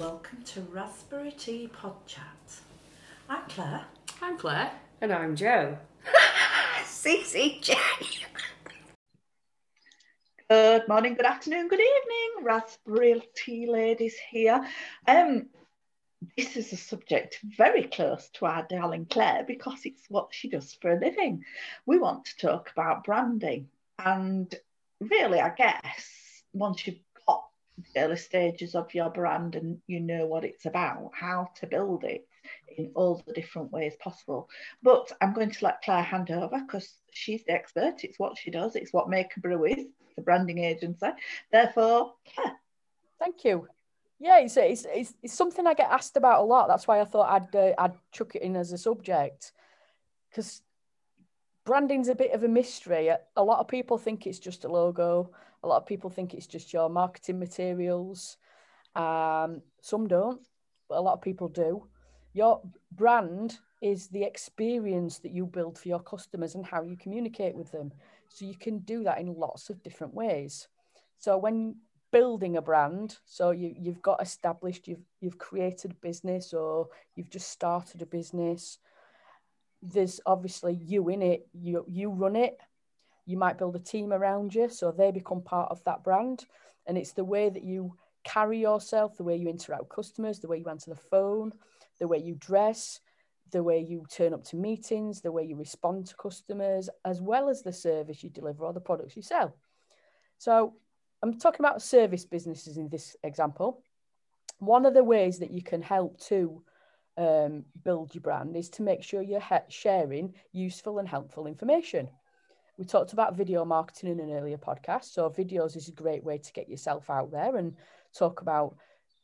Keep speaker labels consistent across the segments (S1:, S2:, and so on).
S1: Welcome to Raspberry Tea Pod Chat. I'm Claire.
S2: I'm Claire.
S3: And I'm Joe.
S1: CCJ.
S4: Good morning, good afternoon, good evening, Raspberry Tea Ladies here. Um, this is a subject very close to our darling Claire because it's what she does for a living. We want to talk about branding, and really, I guess once you've got the early stages of your brand and you know what it's about, how to build it in all the different ways possible. But I'm going to let Claire hand over because she's the expert. It's what she does. It's what Make a Brew is. the branding agency. Therefore, Claire.
S2: Thank you. Yeah, it's, it's, it's, it's something I get asked about a lot. That's why I thought I'd uh, I'd chuck it in as a subject because branding's a bit of a mystery. A lot of people think it's just a logo. A lot of people think it's just your marketing materials. Um, some don't, but a lot of people do. Your brand is the experience that you build for your customers and how you communicate with them. So you can do that in lots of different ways. So when building a brand, so you, you've got established, you've you've created a business or you've just started a business, there's obviously you in it, you you run it. You might build a team around you, so they become part of that brand. And it's the way that you carry yourself, the way you interact with customers, the way you answer the phone, the way you dress, the way you turn up to meetings, the way you respond to customers, as well as the service you deliver or the products you sell. So I'm talking about service businesses in this example. One of the ways that you can help to um, build your brand is to make sure you're sharing useful and helpful information. We talked about video marketing in an earlier podcast. So, videos is a great way to get yourself out there and talk about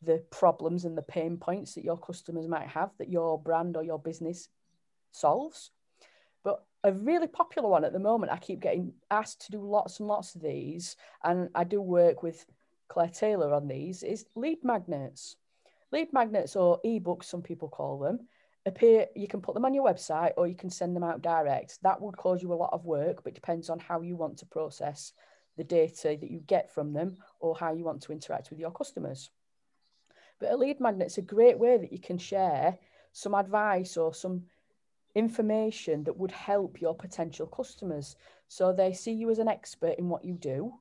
S2: the problems and the pain points that your customers might have that your brand or your business solves. But a really popular one at the moment, I keep getting asked to do lots and lots of these, and I do work with Claire Taylor on these, is lead magnets. Lead magnets or ebooks, some people call them, appear you can put them on your website or you can send them out direct. That would cause you a lot of work, but depends on how you want to process the data that you get from them or how you want to interact with your customers. But a lead magnet's a great way that you can share some advice or some information that would help your potential customers. So they see you as an expert in what you do.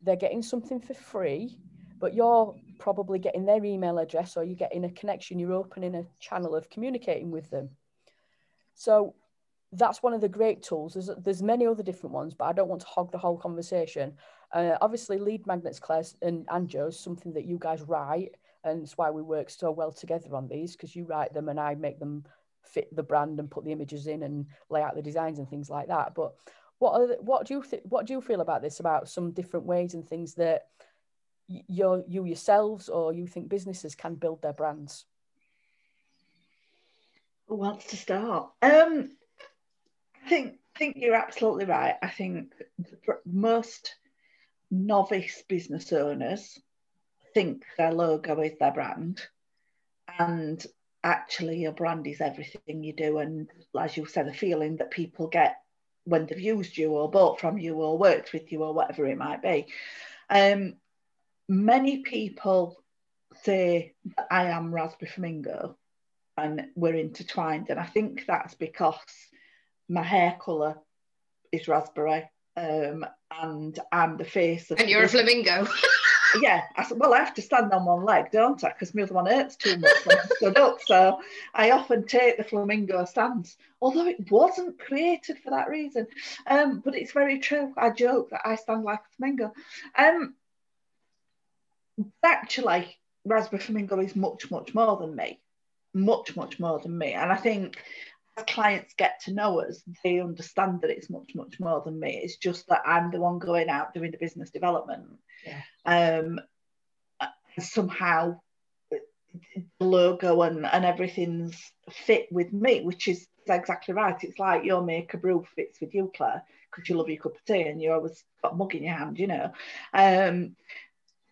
S2: They're getting something for free, but you're probably getting their email address or you're getting a connection, you're opening a channel of communicating with them. So that's one of the great tools. There's, there's many other different ones, but I don't want to hog the whole conversation. Uh, obviously, lead magnets, Claire and, and Joe, is something that you guys write and it's why we work so well together on these because you write them and I make them fit the brand and put the images in and lay out the designs and things like that. But what the, what do you th- what do you feel about this? About some different ways and things that you you yourselves or you think businesses can build their brands?
S4: Who wants to start? Um, I think think you're absolutely right. I think most novice business owners think their logo is their brand and actually your brand is everything you do and as you said the feeling that people get when they've used you or bought from you or worked with you or whatever it might be um, many people say that i am raspberry flamingo and we're intertwined and i think that's because my hair colour is raspberry um, and i'm the face of
S3: and you're a flamingo
S4: yeah, I said, well, I have to stand on one leg, don't I? Because my other one hurts too much when I stood up. So I often take the flamingo stance, although it wasn't created for that reason. Um, but it's very true. I joke that I stand like a flamingo. Um, actually, Raspberry Flamingo is much, much more than me. Much, much more than me. And I think as clients get to know us, they understand that it's much, much more than me. It's just that I'm the one going out doing the business development. Yeah. Um, somehow the logo and, and everything's fit with me, which is exactly right. It's like your make a brew fits with you, Claire, because you love your cup of tea and you always got a mug in your hand, you know. Um,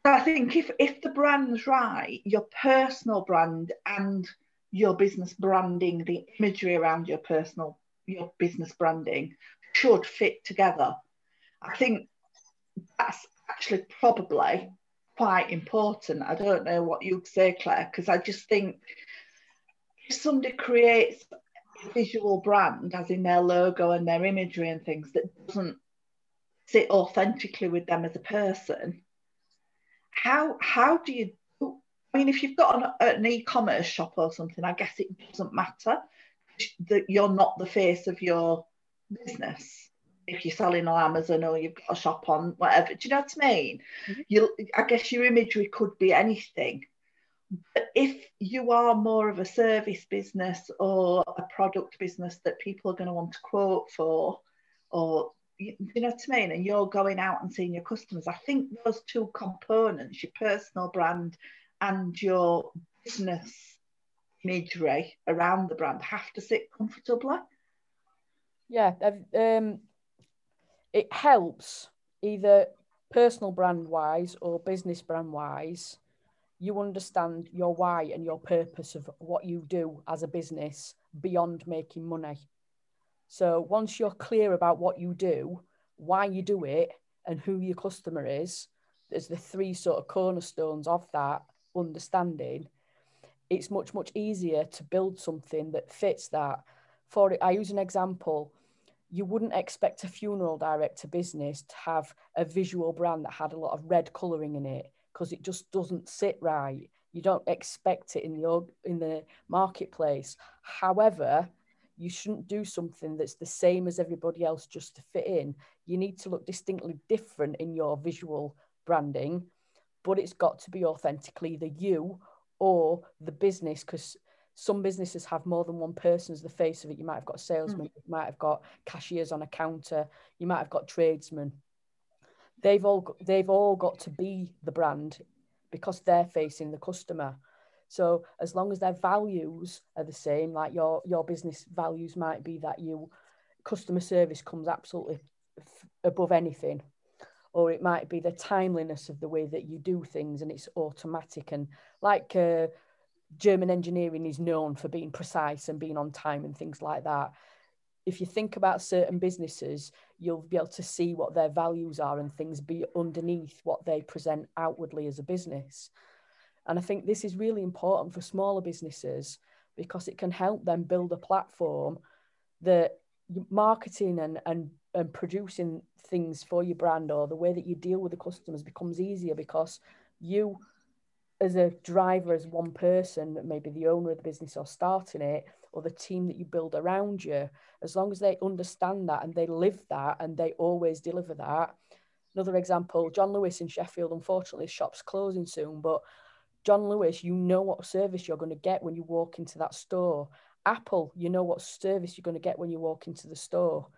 S4: I think if if the brand's right, your personal brand and your business branding, the imagery around your personal, your business branding should fit together. I think that's actually probably quite important. I don't know what you'd say, Claire, because I just think if somebody creates a visual brand, as in their logo and their imagery and things, that doesn't sit authentically with them as a person, how how do you? I mean, if you've got an, an e-commerce shop or something, I guess it doesn't matter that you're not the face of your business if you're selling on Amazon or you've got a shop on whatever. Do you know what I mean? Mm-hmm. You, I guess your imagery could be anything. But if you are more of a service business or a product business that people are going to want to quote for, or you, know what I mean, and you're going out and seeing your customers, I think those two components, your personal brand and your business imagery around the brand, have to sit comfortably.
S2: Yeah, um, it helps either personal brand wise or business brand wise. You understand your why and your purpose of what you do as a business beyond making money. So once you're clear about what you do, why you do it, and who your customer is, there's the three sort of cornerstones of that understanding. It's much, much easier to build something that fits that. For it, I use an example you wouldn't expect a funeral director business to have a visual brand that had a lot of red colouring in it because it just doesn't sit right. You don't expect it in the in the marketplace. However, you shouldn't do something that's the same as everybody else just to fit in. You need to look distinctly different in your visual branding, but it's got to be authentically either you or the business because some businesses have more than one person as the face of it. You might have got salesmen, mm. you might have got cashiers on a counter, you might have got tradesmen. They've all they've all got to be the brand because they're facing the customer. So as long as their values are the same, like your your business values might be that you customer service comes absolutely f- above anything, or it might be the timeliness of the way that you do things and it's automatic and like. Uh, German engineering is known for being precise and being on time and things like that. If you think about certain businesses, you'll be able to see what their values are and things be underneath what they present outwardly as a business. And I think this is really important for smaller businesses because it can help them build a platform that marketing and, and, and producing things for your brand or the way that you deal with the customers becomes easier because you as a driver, as one person, maybe the owner of the business or starting it, or the team that you build around you, as long as they understand that and they live that and they always deliver that. Another example, John Lewis in Sheffield, unfortunately, shop's closing soon, but John Lewis, you know what service you're going to get when you walk into that store. Apple, you know what service you're going to get when you walk into the store.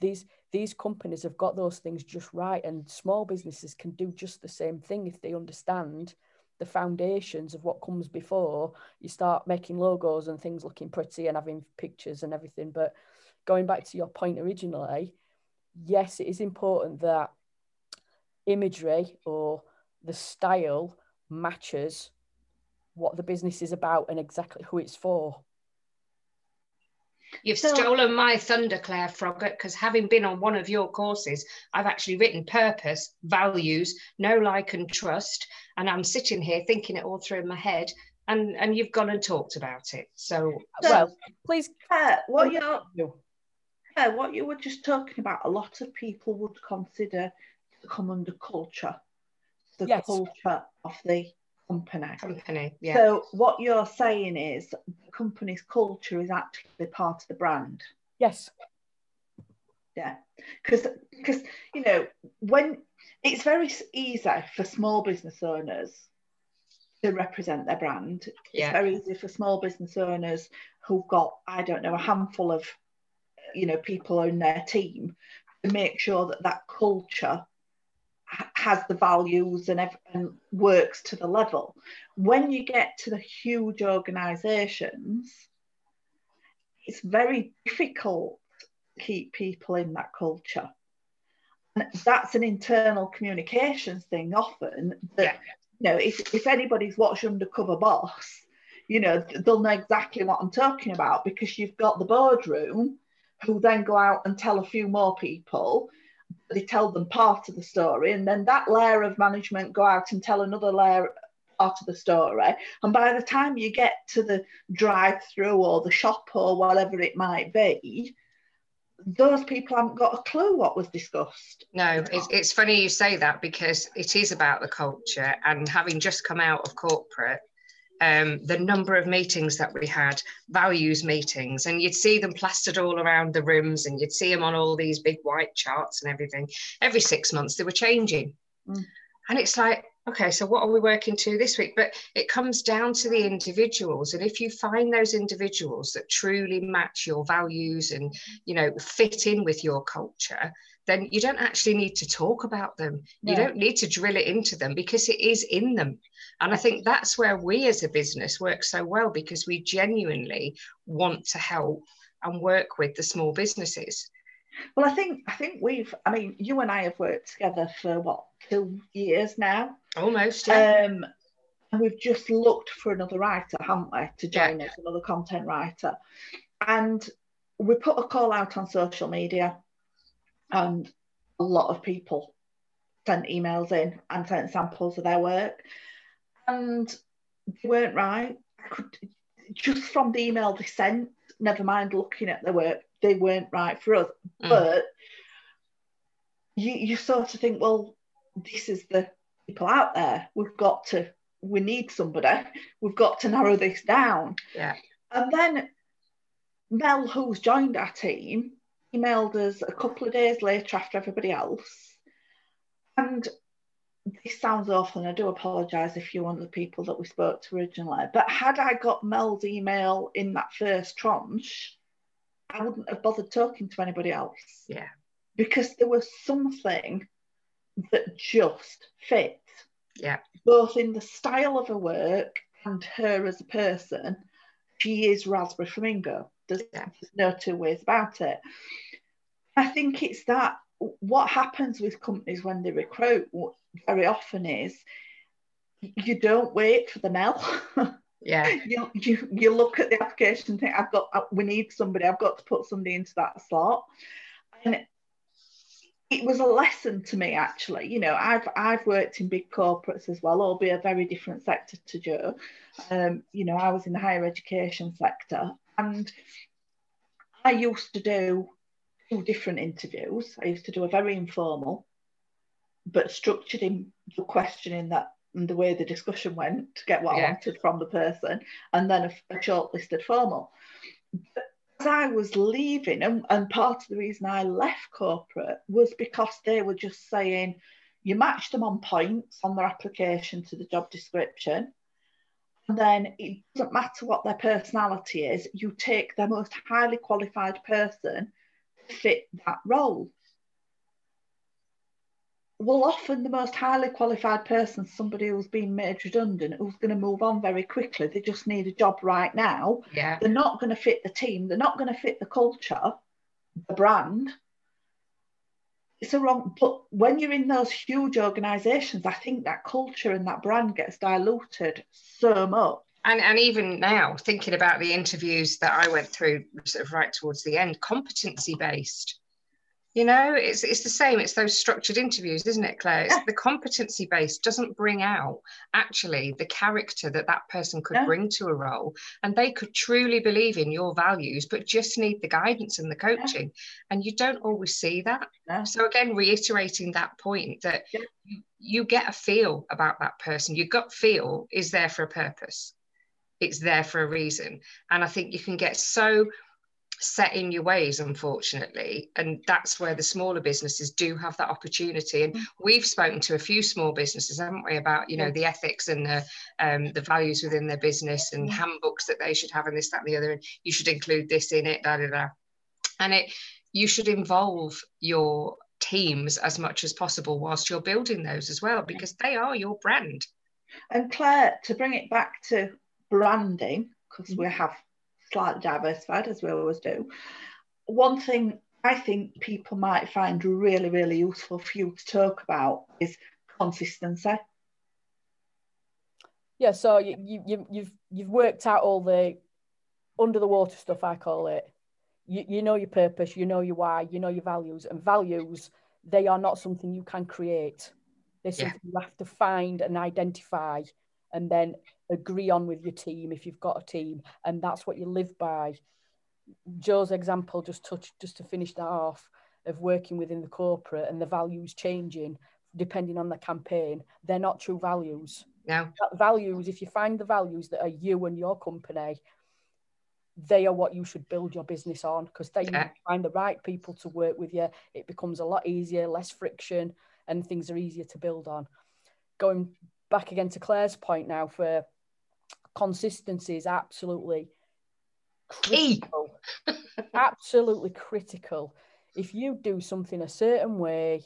S2: These these companies have got those things just right, and small businesses can do just the same thing if they understand the foundations of what comes before you start making logos and things looking pretty and having pictures and everything but going back to your point originally yes it is important that imagery or the style matches what the business is about and exactly who it's for
S3: You've so, stolen my thunder, Claire Froggatt, because having been on one of your courses, I've actually written purpose, values, know, like, and trust. And I'm sitting here thinking it all through in my head. And, and you've gone and talked about it. So,
S2: so well, please.
S4: Claire, what you're, Claire, what you were just talking about, a lot of people would consider to come under culture, the yes. culture of the company.
S3: Company, yeah.
S4: So what you're saying is the company's culture is actually part of the brand.
S2: Yes.
S4: Yeah, because because you know when it's very easy for small business owners to represent their brand. Yeah. It's very easy for small business owners who've got I don't know a handful of you know people on their team to make sure that that culture has the values and, and works to the level. When you get to the huge organisations, it's very difficult to keep people in that culture. And that's an internal communications thing often that, yeah. you know, if, if anybody's watched Undercover Boss, you know, they'll know exactly what I'm talking about because you've got the boardroom who then go out and tell a few more people they tell them part of the story, and then that layer of management go out and tell another layer part of the story. And by the time you get to the drive through or the shop or whatever it might be, those people haven't got a clue what was discussed.
S3: No, it's, it's funny you say that because it is about the culture. And having just come out of corporate, um, the number of meetings that we had, values meetings, and you'd see them plastered all around the rooms and you'd see them on all these big white charts and everything. Every six months, they were changing. Mm. And it's like, okay, so what are we working to this week? But it comes down to the individuals. And if you find those individuals that truly match your values and, you know, fit in with your culture, then you don't actually need to talk about them. You don't need to drill it into them because it is in them. And I think that's where we as a business work so well because we genuinely want to help and work with the small businesses.
S4: Well, I think I think we've. I mean, you and I have worked together for what two years now.
S3: Almost. Yeah. Um,
S4: and we've just looked for another writer, haven't we, to join yeah. us, another content writer. And we put a call out on social media, and a lot of people sent emails in and sent samples of their work, and they weren't right. I could just from the email they sent, never mind looking at their work, they weren't right for us. Mm. But you you sort of think, well, this is the people out there. We've got to, we need somebody. We've got to narrow this down.
S3: Yeah.
S4: And then Mel, who's joined our team, emailed us a couple of days later after everybody else. And this sounds awful, and I do apologise if you're one of the people that we spoke to originally. But had I got Mel's email in that first tranche, I wouldn't have bothered talking to anybody else.
S3: Yeah.
S4: Because there was something that just fit.
S3: Yeah.
S4: Both in the style of her work and her as a person. She is Raspberry Flamingo. There's, yeah. no two ways about it. I think it's that what happens with companies when they recruit very often is you don't wait for the mail.
S3: Yeah.
S4: you, you you look at the application and think, I've got we need somebody, I've got to put somebody into that slot. And it was a lesson to me actually you know i've i've worked in big corporates as well albeit a very different sector to joe um, you know i was in the higher education sector and i used to do two different interviews i used to do a very informal but structured in the questioning that and the way the discussion went to get what yeah. i wanted from the person and then a, a shortlisted formal but as I was leaving, and, and part of the reason I left corporate was because they were just saying, you match them on points on their application to the job description. And then it doesn't matter what their personality is, you take the most highly qualified person to fit that role well, often the most highly qualified person, somebody who's been made redundant, who's going to move on very quickly. They just need a job right now.
S3: Yeah.
S4: They're not going to fit the team. They're not going to fit the culture, the brand. It's a wrong. But when you're in those huge organisations, I think that culture and that brand gets diluted so much.
S3: And, and even now, thinking about the interviews that I went through, sort of right towards the end, competency based you know it's it's the same it's those structured interviews isn't it claire it's yeah. the competency base doesn't bring out actually the character that that person could yeah. bring to a role and they could truly believe in your values but just need the guidance and the coaching yeah. and you don't always see that so again reiterating that point that you, you get a feel about that person your gut feel is there for a purpose it's there for a reason and i think you can get so set in your ways unfortunately and that's where the smaller businesses do have that opportunity. And mm. we've spoken to a few small businesses haven't we about you know the ethics and the um, the values within their business and handbooks that they should have and this that and the other and you should include this in it da da da. And it you should involve your teams as much as possible whilst you're building those as well because they are your brand.
S4: And claire to bring it back to branding because we have slightly diversified as we always do. One thing I think people might find really, really useful for you to talk about is consistency.
S2: Yeah, so you, you, you've you've worked out all the under the water stuff, I call it. You, you know your purpose, you know your why, you know your values, and values they are not something you can create. They're
S3: Yeah.
S2: something you have to find and identify and then agree on with your team if you've got a team. And that's what you live by. Joe's example just touched just to finish that off of working within the corporate and the values changing depending on the campaign. They're not true values
S3: No,
S2: values, if you find the values that are you and your company, they are what you should build your business on because they
S3: Yeah.
S2: find the right people to work with you. It becomes a lot easier, less friction, and things are easier to build on. Going back again to Claire's point now for consistency is absolutely critical. absolutely critical. If you do something a certain way,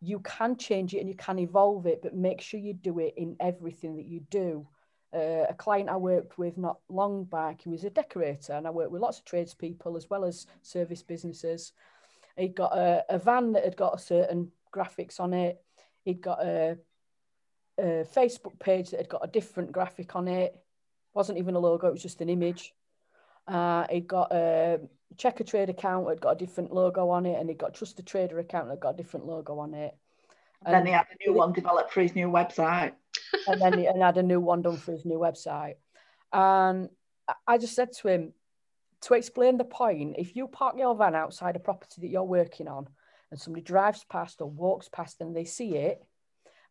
S2: you can change it and you can evolve it, but make sure you do it in everything that you do. Uh, a client I worked with not long back, he was a decorator, and I worked with lots of tradespeople as well as service businesses. He'd got a, a van that had got a certain graphics on it. He'd got a, a Facebook page that had got a different graphic on it. wasn't even a logo; it was just an image. Uh, he'd got a Checkatrade account that got a different logo on it, and he'd got a Trusted Trader account that got a different logo on it.
S4: And then he had a new one developed for his new website.
S2: and then he and had a new one done for his new website. And I just said to him, to explain the point, if you park your van outside a property that you're working on and somebody drives past or walks past and they see it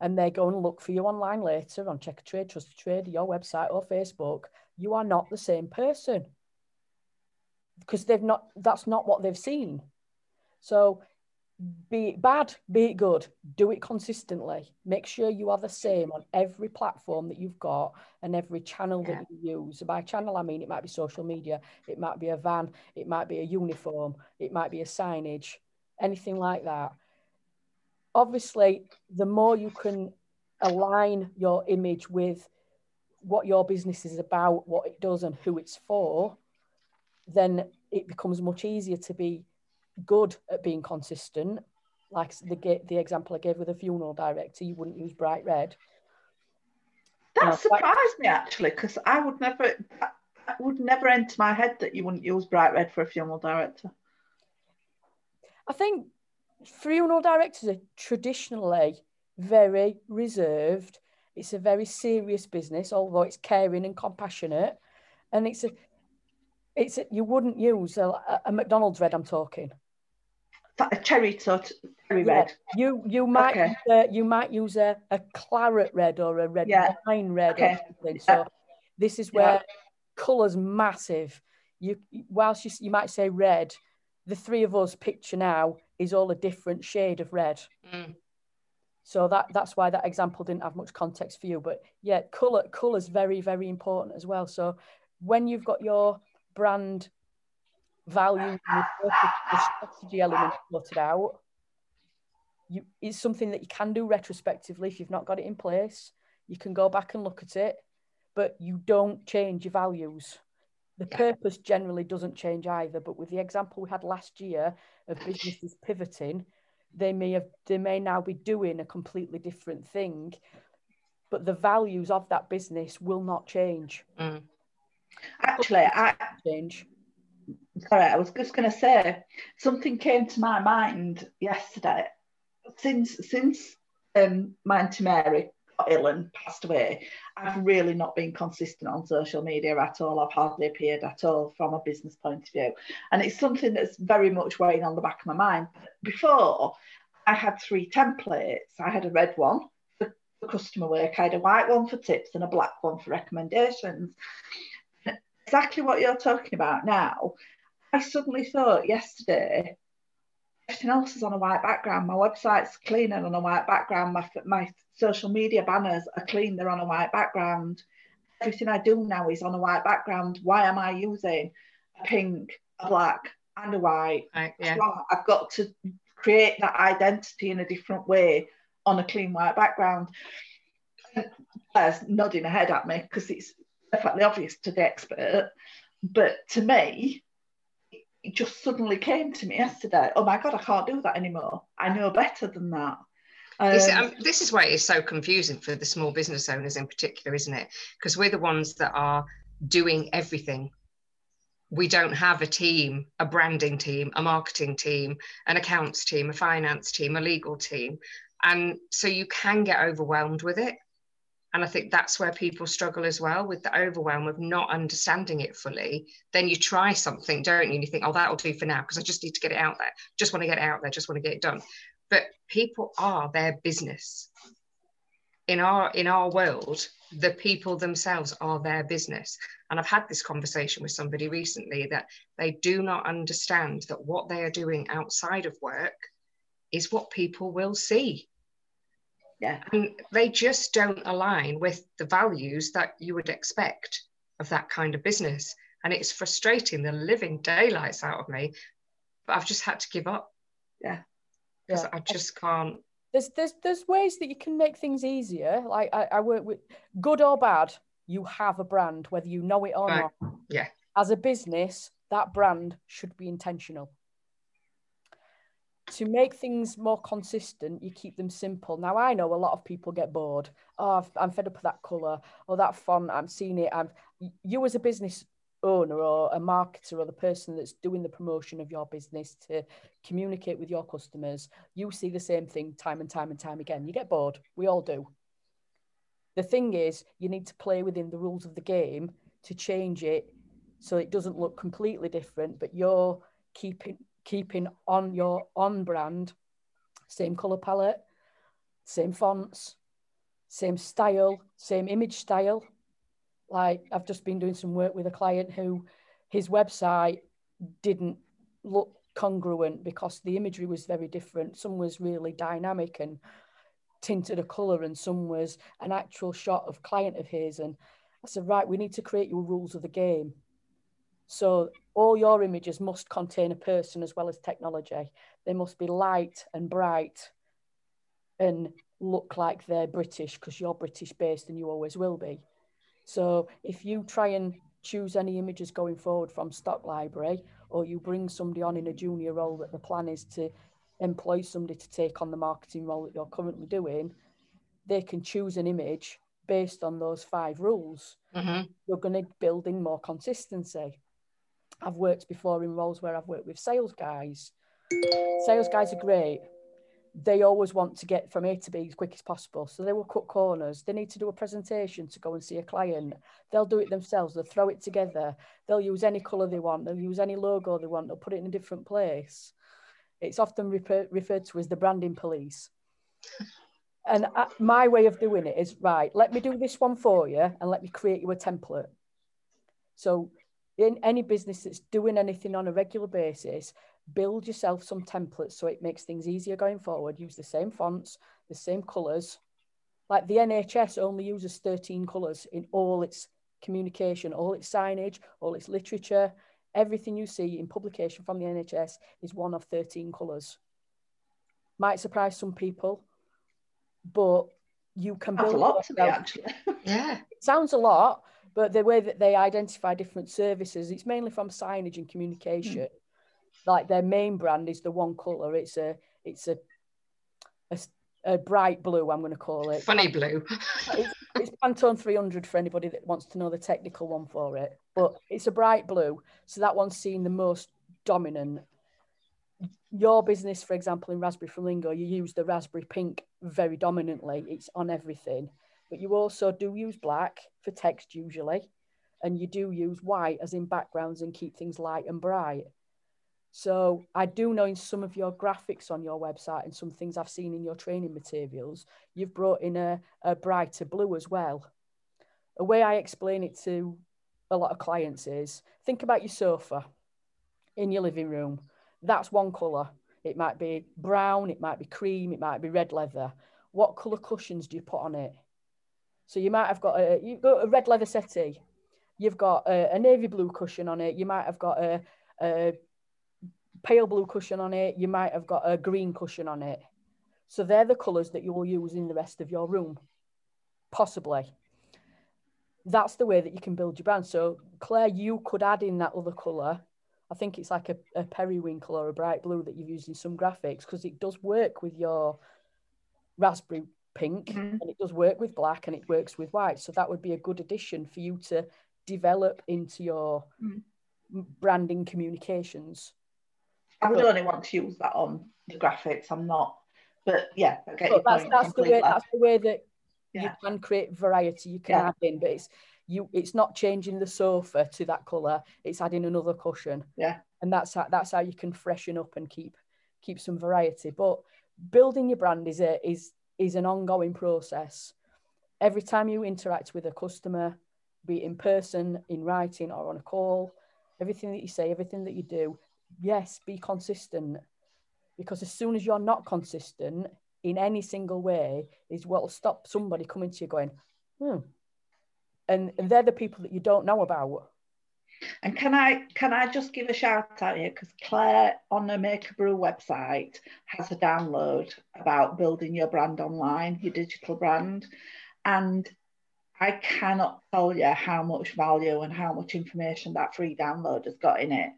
S2: and they go and look for you online later on Checkatrade, Trust a Trade, your website or Facebook, you are not the same person because they've not, that's not what they've seen. So be it bad, be it good, do it consistently. Make sure you are the same on every platform that you've got and every channel
S3: Yeah.
S2: that you use. By channel, I mean it might be social media, it might be a van, it might be a uniform, it might be a signage, anything like that. Obviously, the more you can align your image with what your business is about, what it does, and who it's for, then it becomes much easier to be good at being consistent. Like the the example I gave with a funeral director, you wouldn't use bright red.
S4: That surprised me actually, because I would never, that would never enter my head that you wouldn't use bright red for a funeral director.
S2: I think funeral directors are traditionally very reserved. It's a very serious business, although it's caring and compassionate, and it's a it's a, you wouldn't use a, a McDonald's red. I'm talking.
S4: A cherry sort, cherry
S2: Yeah,
S4: red.
S2: You you might
S4: Okay.
S2: use a, you might use a, a claret red or a red
S4: Yeah.
S2: wine red
S4: Okay.
S2: or something. So this is
S4: Yeah.
S2: where colours massive. You whilst you, you might say red, the three of us picture now is all a different shade of red.
S3: Mm.
S2: So that that's why that example didn't have much context for you. But yeah, colour colour's very, very important as well. So when you've got your brand value and the strategy element sorted out, you it's something that you can do retrospectively if you've not got it in place. You can go back and look at it, but you don't change your values. The
S3: Yeah.
S2: purpose generally doesn't change either. But with the example we had last year of businesses pivoting, they may have they may now be doing a completely different thing, but the values of that business will not change.
S3: Mm.
S4: Actually, I
S2: Change.
S4: sorry, I was just going to say something came to my mind yesterday. Since since um, my auntie Mary ill and passed away, I've really not been consistent on social media at all. I've hardly appeared at all from a business point of view, and it's something that's very much weighing on the back of my mind. Before, I had three templates. I had a red one for customer work, I had a white one for tips, and a black one for recommendations exactly what you're talking about now. I suddenly thought yesterday, everything else is on a white background. My website's clean and on a white background. My, my social media banners are clean, they're on a white background. Everything I do now is on a white background. Why am I using a pink, a black, and a white?
S3: Right, yeah.
S4: I've got to create that identity in a different way on a clean white background. Claire's nodding her head at me because it's perfectly obvious to the expert. But to me, it just suddenly came to me yesterday. Oh my God, I can't do that anymore. I know better than that.
S3: This,
S4: Um,
S3: um, this is why it's so confusing for the small business owners in particular, isn't it? Because we're the ones that are doing everything. we don't have a team, a branding team, a marketing team, an accounts team, a finance team, a legal team. And so you can get overwhelmed with it. And I think that's where people struggle as well with the overwhelm of not understanding it fully. Then you try something, don't you? And you think, oh, that'll do for now because I just need to get it out there. Just want to get it out there, just want to get it done. But people are their business. In our in our world, the people themselves are their business. And I've had this conversation with somebody recently that they do not understand that what they are doing outside of work is what people will see.
S4: Yeah.
S3: And they just don't align with the values that you would expect of that kind of business. And it's frustrating the living daylights out of me. But I've just had to give up.
S4: Yeah.
S3: Because
S2: Yeah.
S3: I just can't.
S2: there's there's there's ways that you can make things easier. Like I, I work with good or bad, you have a brand, whether you know it or
S3: Right.
S2: not.
S3: Yeah.
S2: As a business, that brand should be intentional. To make things more consistent, you keep them simple. Now I know a lot of people get bored. Oh, I've, I'm fed up with that color or that font. I'm seeing it. I'm you as a business owner or a marketer or the person that's doing the promotion of your business to communicate with your customers, you see the same thing time and time and time again. You get bored. We all do. The thing is, you need to play within the rules of the game to change it so it doesn't look completely different, but you're keeping keeping on your on brand, same color palette, same fonts, same style, same image style. Like I've just been doing some work with a client who his website didn't look congruent because the imagery was very different. Some was really dynamic and tinted a colour, and some was an actual shot of client of his. And I said, right, we need to create your rules of the game. So all your images must contain a person as well as technology. They must be light and bright and look like they're British because you're British based and you always will be. So if you try and choose any images going forward from stock library, or you bring somebody on in a junior role that the plan is to employ somebody to take on the marketing role that you're currently doing, they can choose an image based on those five rules.
S3: Mhm.
S2: You're going to build in more consistency. I've worked before in roles where I've worked with sales guys. Sales guys are great. They always want to get from A to B as quick as possible. So they will cut corners. They need to do a presentation to go and see a client. They'll do it themselves. They'll throw it together. They'll use any color they want. They'll use any logo they want. They'll put it in a different place. It's often refer- referred to as the branding police. And uh, my way of doing it is right, let me do this one for you and let me create you a template. So, in any business that's doing anything on a regular basis, build yourself some templates so it makes things easier going forward. Use the same fonts, the same colors. Like the NHS only uses 13 colors in all its communication, all its signage, all its literature. Everything you see in publication from the NHS is one of 13 colors. Might surprise some people, but you can
S4: That's a lot to me, actually.
S3: Yeah.
S2: it sounds a lot, but the way that they identify different services, it's mainly from signage and communication. Hmm. Like their main brand is the one color. It's a it's a a bright blue. I'm going to call it.
S3: Funny blue.
S2: It's Pantone 300 for anybody that wants to know the technical one for it. But it's a bright blue, so that one's seen the most dominant. Your business, for example, in Raspberry Flamingo, you use the raspberry pink very dominantly. It's on everything, but you also do use black for text usually, and you do use white as in backgrounds and keep things light and bright. So I do know in some of your graphics on your website and some things I've seen in your training materials, you've brought in a, a brighter blue as well. A way I explain it to a lot of clients is think about your sofa in your living room. That's one colour. It might be brown, it might be cream, it might be red leather. What colour cushions do you put on it? So you might have got a you've got a red leather settee. You've got a, a navy blue cushion on it. You might have got a, a pale blue cushion on it. You might have got a green cushion on it. So they're the colours that you will use in the rest of your room, possibly. That's the way that you can build your brand. So Claire, you could add in that other colour. I think it's like a, a periwinkle or a bright blue that you've used in some graphics because it does work with your raspberry pink
S4: Mhm.
S2: and it does work with black and it works with white. So that would be a good addition for you to develop into your
S4: Mm.
S2: branding communications.
S4: I would only want to use that on the graphics. I'm not, but yeah, I get
S2: But that's that's the way that's the way that you can create variety. You can
S4: Yeah.
S2: add in, but it's you. It's not changing the sofa to that color. It's adding another cushion.
S4: Yeah.
S2: and that's how that's how you can freshen up and keep keep some variety. But building your brand is a is is an ongoing process. Every time you interact with a customer, be it in person, in writing, or on a call, everything that you say, everything that you do, yes, be consistent. Because as soon as you're not consistent in any single way, is what will stop somebody coming to you going, hmm. And, and they're the people that you don't know about.
S4: And can I can I just give a shout out here because Claire on the Make a Brew website has a download about building your brand online, your digital brand, and I cannot tell you how much value and how much information that free download has got in it.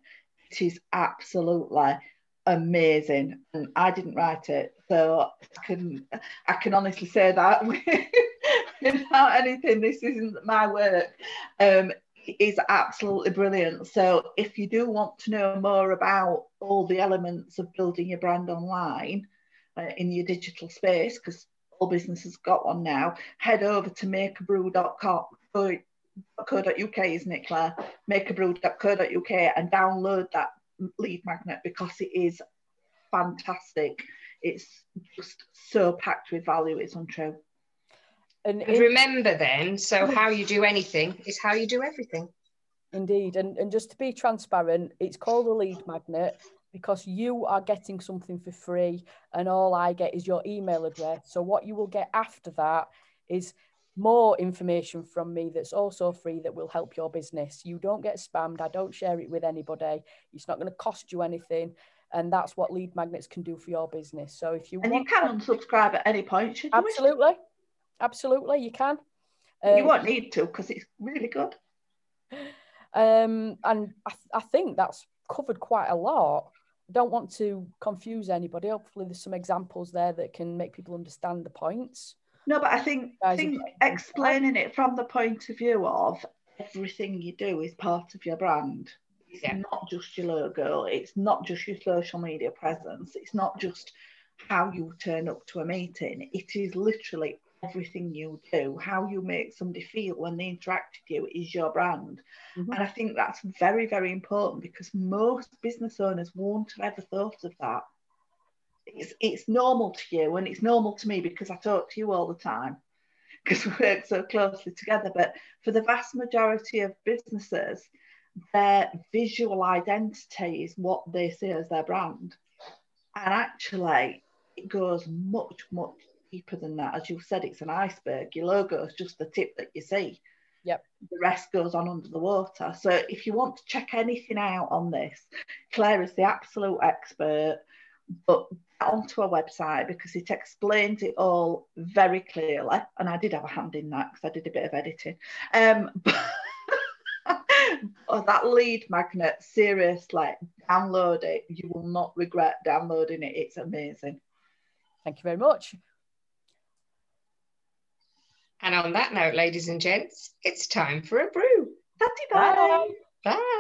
S4: It is absolutely amazing, and I didn't write it, so I can I can honestly say that without anything. This isn't my work. Um, is absolutely brilliant. So if you do want to know more about all the elements of building your brand online uh, in your digital space, because all businesses got one now, head over to makeabrew.co.uk, isn't it, Claire? Makeabrew.co.uk and download that lead magnet because it is fantastic. It's just so packed with value, it's untrue.
S2: And
S3: And remember then, so how you do anything is how you do everything.
S2: Indeed, and, and just to be transparent, it's called a lead magnet because you are getting something for free, and all I get is your email address. So, what you will get after that is more information from me that's also free that will help your business. You don't get spammed, I don't share it with anybody, it's not going to cost you anything. And that's what lead magnets can do for your business. So, if you
S4: And you can unsubscribe at any point, should you
S2: absolutely, absolutely, you can.
S4: You
S2: Um,
S4: won't need to because it's really good.
S2: Um, and I, I think that's covered quite a lot. I don't want to confuse anybody. Hopefully, there's some examples there that can make people understand the points.
S4: No, but I think,
S2: Guys,
S4: think explaining it from the point of view of everything you do is part of your brand. It's
S3: Yeah.
S4: not just your logo, it's not just your social media presence, it's not just how you turn up to a meeting. It is literally everything you do. How you make somebody feel when they interact with you is your brand.
S2: Mhm.
S4: And I think that's very, very important because most business owners won't have ever thought of that it's it's normal to you and it's normal to me because I talk to you all the time because we work so closely together. But for the vast majority of businesses, their visual identity is what they see as their brand. And actually, it goes much, much deeper than that. As you said, it's an iceberg. Your logo is just the tip that you see.
S2: Yep.
S4: The rest goes on under the water. So if you want to check anything out on this, Claire is the absolute expert but onto a website because it explains it all very clearly. And I did have a hand in that because I did a bit of editing. Um, oh, that lead magnet, seriously, download it. You will not regret downloading it. It's amazing.
S2: Thank you very much.
S3: And on that note, ladies and gents, it's time for a brew.
S4: Bye.
S2: Bye.
S3: Bye.